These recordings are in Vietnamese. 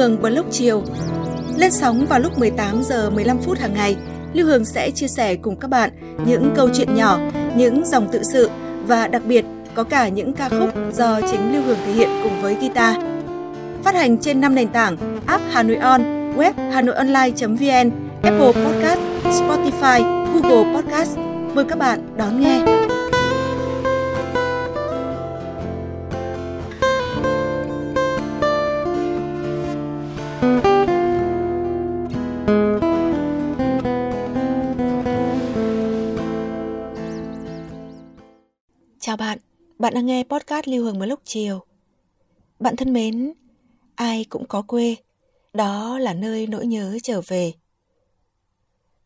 Hương blog chiều. Lên sóng vào lúc 18 giờ 15 phút hàng ngày, Lưu Hương sẽ chia sẻ cùng các bạn những câu chuyện nhỏ, những dòng tự sự và đặc biệt có cả những ca khúc do chính Lưu Hương thể hiện cùng với guitar. Phát hành trên 5 nền tảng app Hà Nội On, web hanoionline.vn, Apple Podcast, Spotify, Google Podcast. Mời các bạn đón nghe. Bạn, đang nghe podcast Lưu Hương một lúc chiều. Bạn thân mến, ai cũng có quê, đó là nơi nỗi nhớ trở về.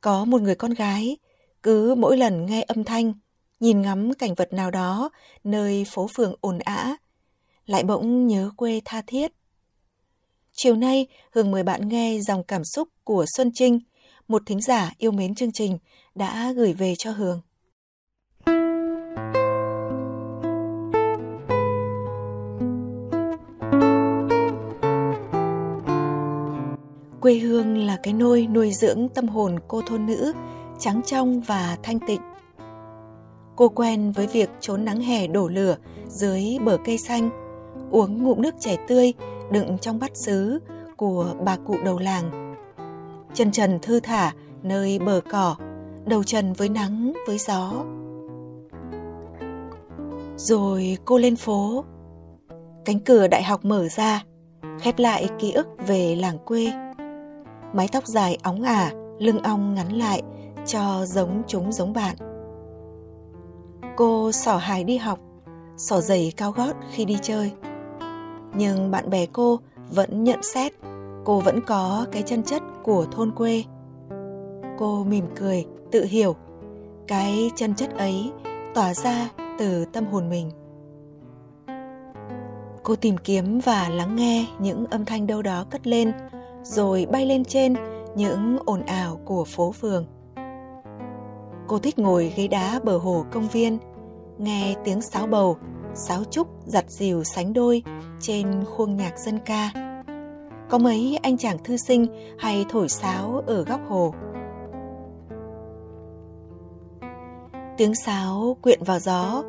Có một người con gái, cứ mỗi lần nghe âm thanh, nhìn ngắm cảnh vật nào đó nơi phố phường ồn ã, lại bỗng nhớ quê tha thiết. Chiều nay, Hương mời bạn nghe dòng cảm xúc của Xuân Trinh, một thính giả yêu mến chương trình, đã gửi về cho Hương. Quê hương là cái nôi nuôi dưỡng tâm hồn cô thôn nữ, trắng trong và thanh tịnh. Cô quen với việc trốn nắng hè đổ lửa dưới bờ cây xanh, uống ngụm nước chè tươi đựng trong bát sứ của bà cụ đầu làng. Chân trần thư thả nơi bờ cỏ, đầu trần với nắng với gió. Rồi cô lên phố. Cánh cửa đại học mở ra, khép lại ký ức về làng quê mái tóc dài óng ả, lưng ong ngắn lại, cho giống chúng giống bạn. Cô sỏ hài đi học, sỏ giày cao gót khi đi chơi. Nhưng bạn bè cô vẫn nhận xét cô vẫn có cái chân chất của thôn quê. Cô mỉm cười, tự hiểu, cái chân chất ấy tỏa ra từ tâm hồn mình. Cô tìm kiếm và lắng nghe những âm thanh đâu đó cất lên rồi bay lên trên những ồn ào của phố phường. Cô thích ngồi ghế đá bờ hồ công viên, nghe tiếng sáo bầu, sáo trúc giặt dìu sánh đôi trên khuôn nhạc dân ca. Có mấy anh chàng thư sinh hay thổi sáo ở góc hồ. Tiếng sáo quyện vào gió,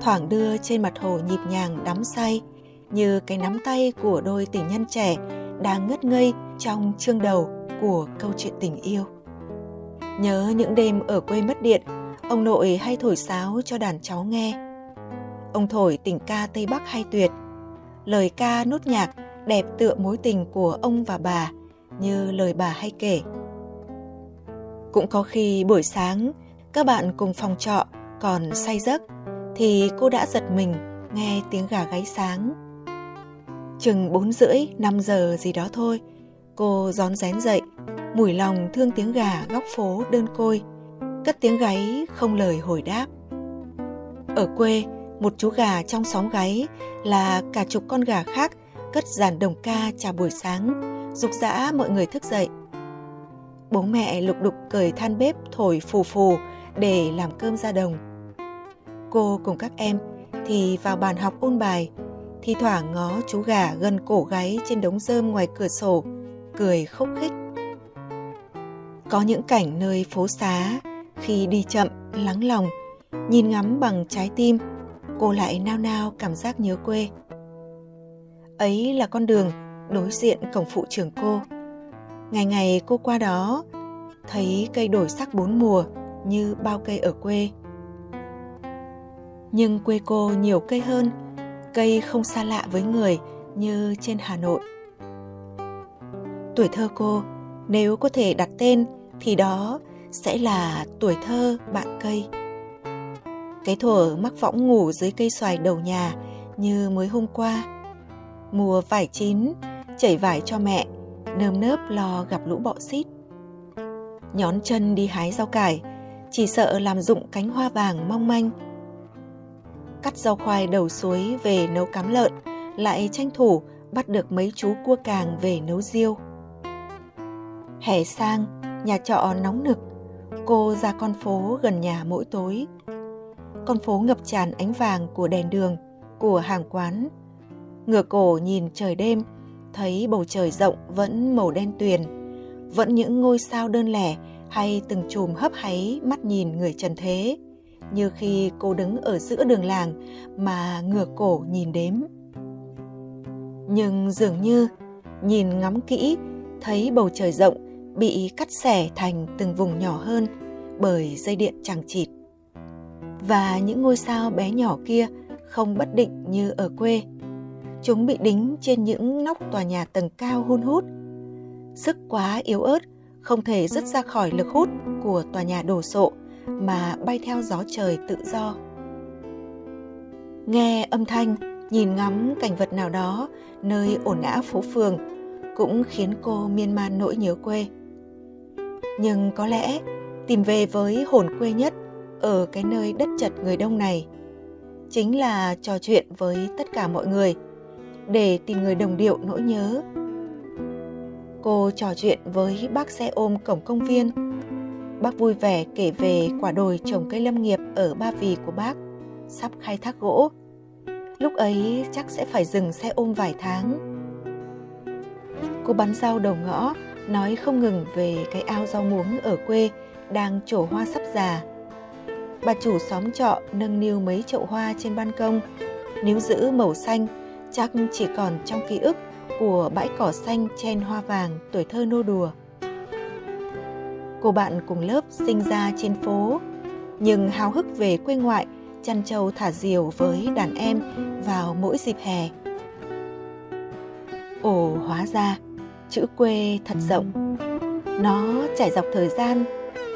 thoảng đưa trên mặt hồ nhịp nhàng đắm say, như cái nắm tay của đôi tình nhân trẻ đang ngất ngây trong chương đầu của câu chuyện tình yêu. Nhớ những đêm ở quê mất điện, ông nội hay thổi sáo cho đàn cháu nghe. Ông thổi tình ca Tây Bắc hay tuyệt, lời ca nốt nhạc đẹp tựa mối tình của ông và bà như lời bà hay kể. Cũng có khi buổi sáng, các bạn cùng phòng trọ còn say giấc thì cô đã giật mình nghe tiếng gà gáy sáng. Chừng bốn rưỡi, năm giờ gì đó thôi, Cô rón rén dậy, mùi lòng thương tiếng gà góc phố đơn côi, cất tiếng gáy không lời hồi đáp. Ở quê, một chú gà trong xóm gáy là cả chục con gà khác cất dàn đồng ca chào buổi sáng, dục dã mọi người thức dậy. Bố mẹ lục đục cởi than bếp thổi phù phù để làm cơm ra đồng. Cô cùng các em thì vào bàn học ôn bài, thi thoảng ngó chú gà gần cổ gáy trên đống rơm ngoài cửa sổ cười khúc khích. Có những cảnh nơi phố xá, khi đi chậm, lắng lòng, nhìn ngắm bằng trái tim, cô lại nao nao cảm giác nhớ quê. Ấy là con đường đối diện cổng phụ trường cô. Ngày ngày cô qua đó, thấy cây đổi sắc bốn mùa như bao cây ở quê. Nhưng quê cô nhiều cây hơn, cây không xa lạ với người như trên Hà Nội. Tuổi thơ cô, nếu có thể đặt tên thì đó sẽ là tuổi thơ bạn cây. Cái thuở mắc võng ngủ dưới cây xoài đầu nhà như mới hôm qua. Mùa vải chín, chảy vải cho mẹ, nơm nớp lo gặp lũ bọ xít. Nhón chân đi hái rau cải, chỉ sợ làm dụng cánh hoa vàng mong manh. Cắt rau khoai đầu suối về nấu cám lợn, lại tranh thủ bắt được mấy chú cua càng về nấu riêu. Hè sang, nhà trọ nóng nực, cô ra con phố gần nhà mỗi tối. Con phố ngập tràn ánh vàng của đèn đường, của hàng quán. Ngửa cổ nhìn trời đêm, thấy bầu trời rộng vẫn màu đen tuyền, vẫn những ngôi sao đơn lẻ hay từng chùm hấp háy mắt nhìn người trần thế, như khi cô đứng ở giữa đường làng mà ngửa cổ nhìn đếm. Nhưng dường như nhìn ngắm kỹ thấy bầu trời rộng bị cắt xẻ thành từng vùng nhỏ hơn bởi dây điện chẳng chịt. Và những ngôi sao bé nhỏ kia không bất định như ở quê. Chúng bị đính trên những nóc tòa nhà tầng cao hun hút. Sức quá yếu ớt, không thể dứt ra khỏi lực hút của tòa nhà đổ sộ mà bay theo gió trời tự do. Nghe âm thanh, nhìn ngắm cảnh vật nào đó nơi ổn ngã phố phường cũng khiến cô miên man nỗi nhớ quê. Nhưng có lẽ tìm về với hồn quê nhất ở cái nơi đất chật người đông này chính là trò chuyện với tất cả mọi người để tìm người đồng điệu nỗi nhớ. Cô trò chuyện với bác xe ôm cổng công viên. Bác vui vẻ kể về quả đồi trồng cây lâm nghiệp ở Ba Vì của bác, sắp khai thác gỗ. Lúc ấy chắc sẽ phải dừng xe ôm vài tháng. Cô bắn rau đầu ngõ, nói không ngừng về cái ao rau muống ở quê đang trổ hoa sắp già bà chủ xóm trọ nâng niu mấy chậu hoa trên ban công. Nếu giữ màu xanh, chắc chỉ còn trong ký ức của bãi cỏ xanh chen hoa vàng tuổi thơ nô đùa. Cô bạn cùng lớp sinh ra trên phố, nhưng háo hức về quê ngoại, chăn trâu thả diều với đàn em vào mỗi dịp hè. Ồ, hóa ra, chữ quê thật rộng. Nó trải dọc thời gian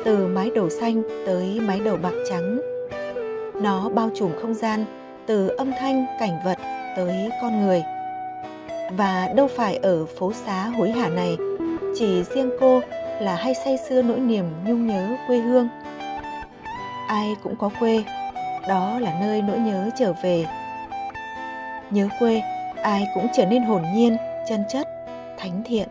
từ mái đầu xanh tới mái đầu bạc trắng. Nó bao trùm không gian từ âm thanh cảnh vật tới con người. Và đâu phải ở phố xá hối hả này, chỉ riêng cô là hay say sưa nỗi niềm nhung nhớ quê hương. Ai cũng có quê, đó là nơi nỗi nhớ trở về. Nhớ quê, ai cũng trở nên hồn nhiên, chân chất, thánh thiện.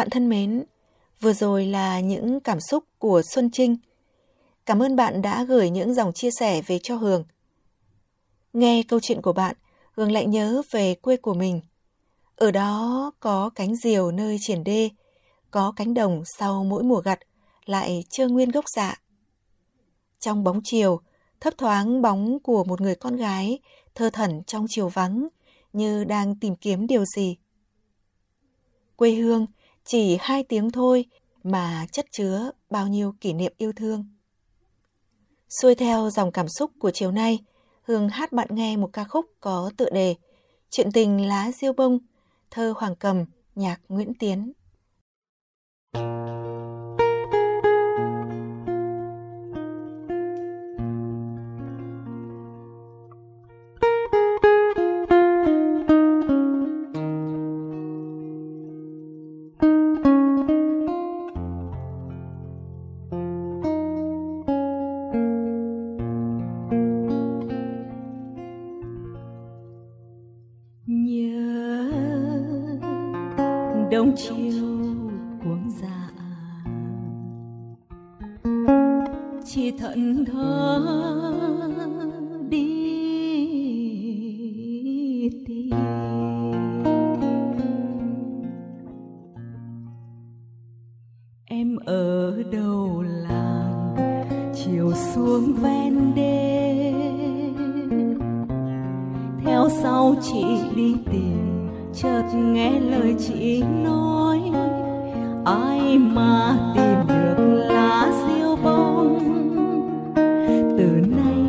Bạn thân mến, vừa rồi là những cảm xúc của Xuân Trinh. Cảm ơn bạn đã gửi những dòng chia sẻ về cho Hường. Nghe câu chuyện của bạn, Hường lại nhớ về quê của mình. Ở đó có cánh diều nơi triển đê, có cánh đồng sau mỗi mùa gặt lại chưa nguyên gốc dạ. Trong bóng chiều, thấp thoáng bóng của một người con gái thơ thẩn trong chiều vắng như đang tìm kiếm điều gì. Quê hương chỉ hai tiếng thôi mà chất chứa bao nhiêu kỷ niệm yêu thương. Xuôi theo dòng cảm xúc của chiều nay, Hương hát bạn nghe một ca khúc có tựa đề Chuyện tình lá diêu bông, thơ Hoàng Cầm, nhạc Nguyễn Tiến. Đông chiều cuồng dạ chỉ thận thơ đi tìm. Em ở đầu làng? Chiều xuống ven đê. Theo sau chị đi tìm chợt nghe lời chị nói, ai mà tìm được lá diêu bông? Từ nay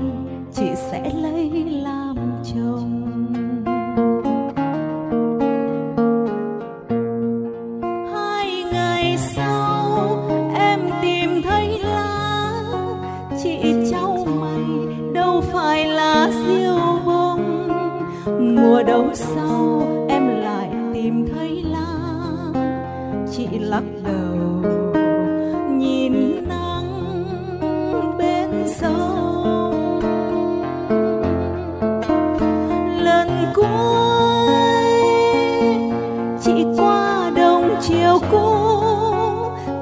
chị sẽ lấy làm chồng. Hai ngày sau em tìm thấy lá, chị trao mày, đâu phải lá diêu bông, mùa đông sau lắc đầu, nhìn nắng bên sông. Lần cuối, chỉ qua đông chiều cũ,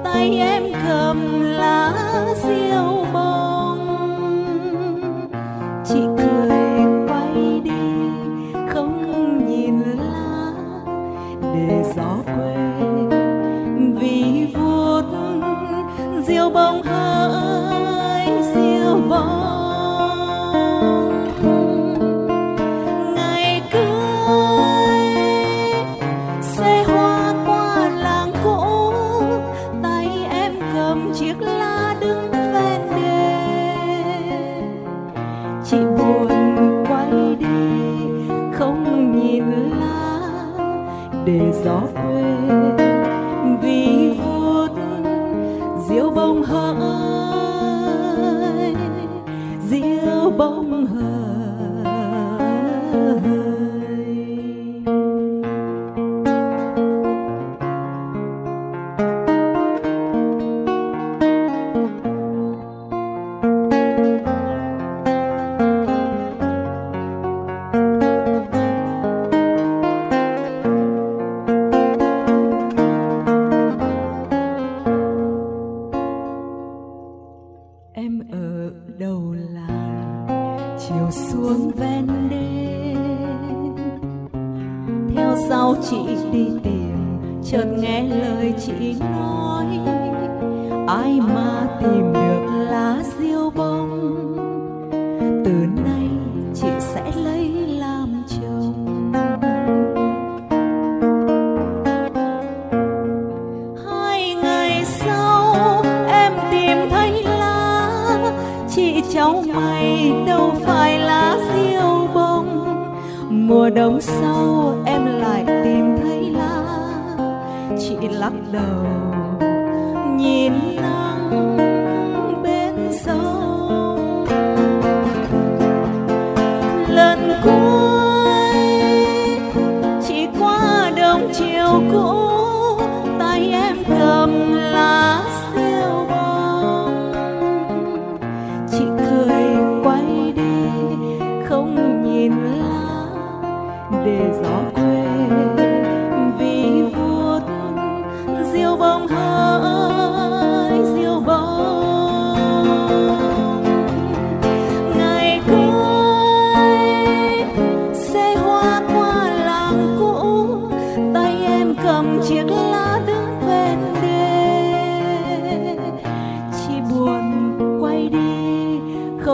tay em cầm lá diêu bông theo sau chị đi tìm, chợt nghe lời chị nói. Ai mà tìm được lá diêu bông? Từ nay chị sẽ lấy làm chồng. Hai ngày sau em tìm thấy lá. Chị cháu mày đâu phải lá diêu bông. Mùa đông sau lắc đầu, nhìn nắng bên sông. Lần cuối, chỉ qua đông chiều cũ, tay em cầm lá siêu bông. Chị cười quay đi, không nhìn lá, để gió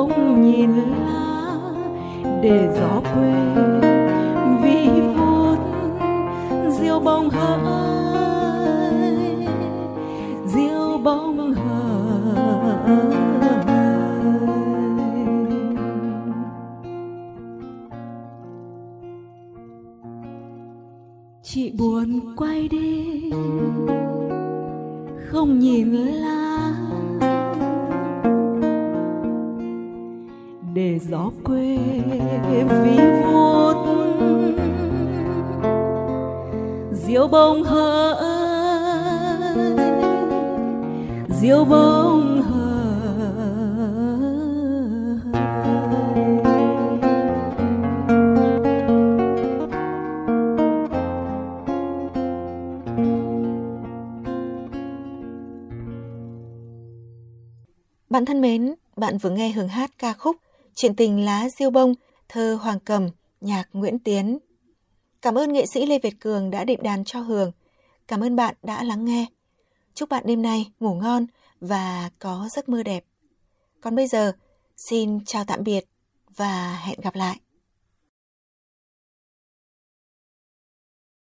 không nhìn lá để gió quê. Vì vút diêu bông hỡi diêu bông hỡi. Chị buồn quay đi, không nhìn lá gió quê ví vút diều bông hỡi diều bông hỡi Bạn thân mến, bạn vừa nghe Hường hát ca khúc Chuyện tình lá diêu bông, thơ Hoàng Cầm, nhạc Nguyễn Tiến. Cảm ơn nghệ sĩ Lê Việt Cường đã đệm đàn cho Hường. Cảm ơn bạn đã lắng nghe. Chúc bạn đêm nay ngủ ngon và có giấc mơ đẹp. Còn bây giờ, xin chào tạm biệt và hẹn gặp lại.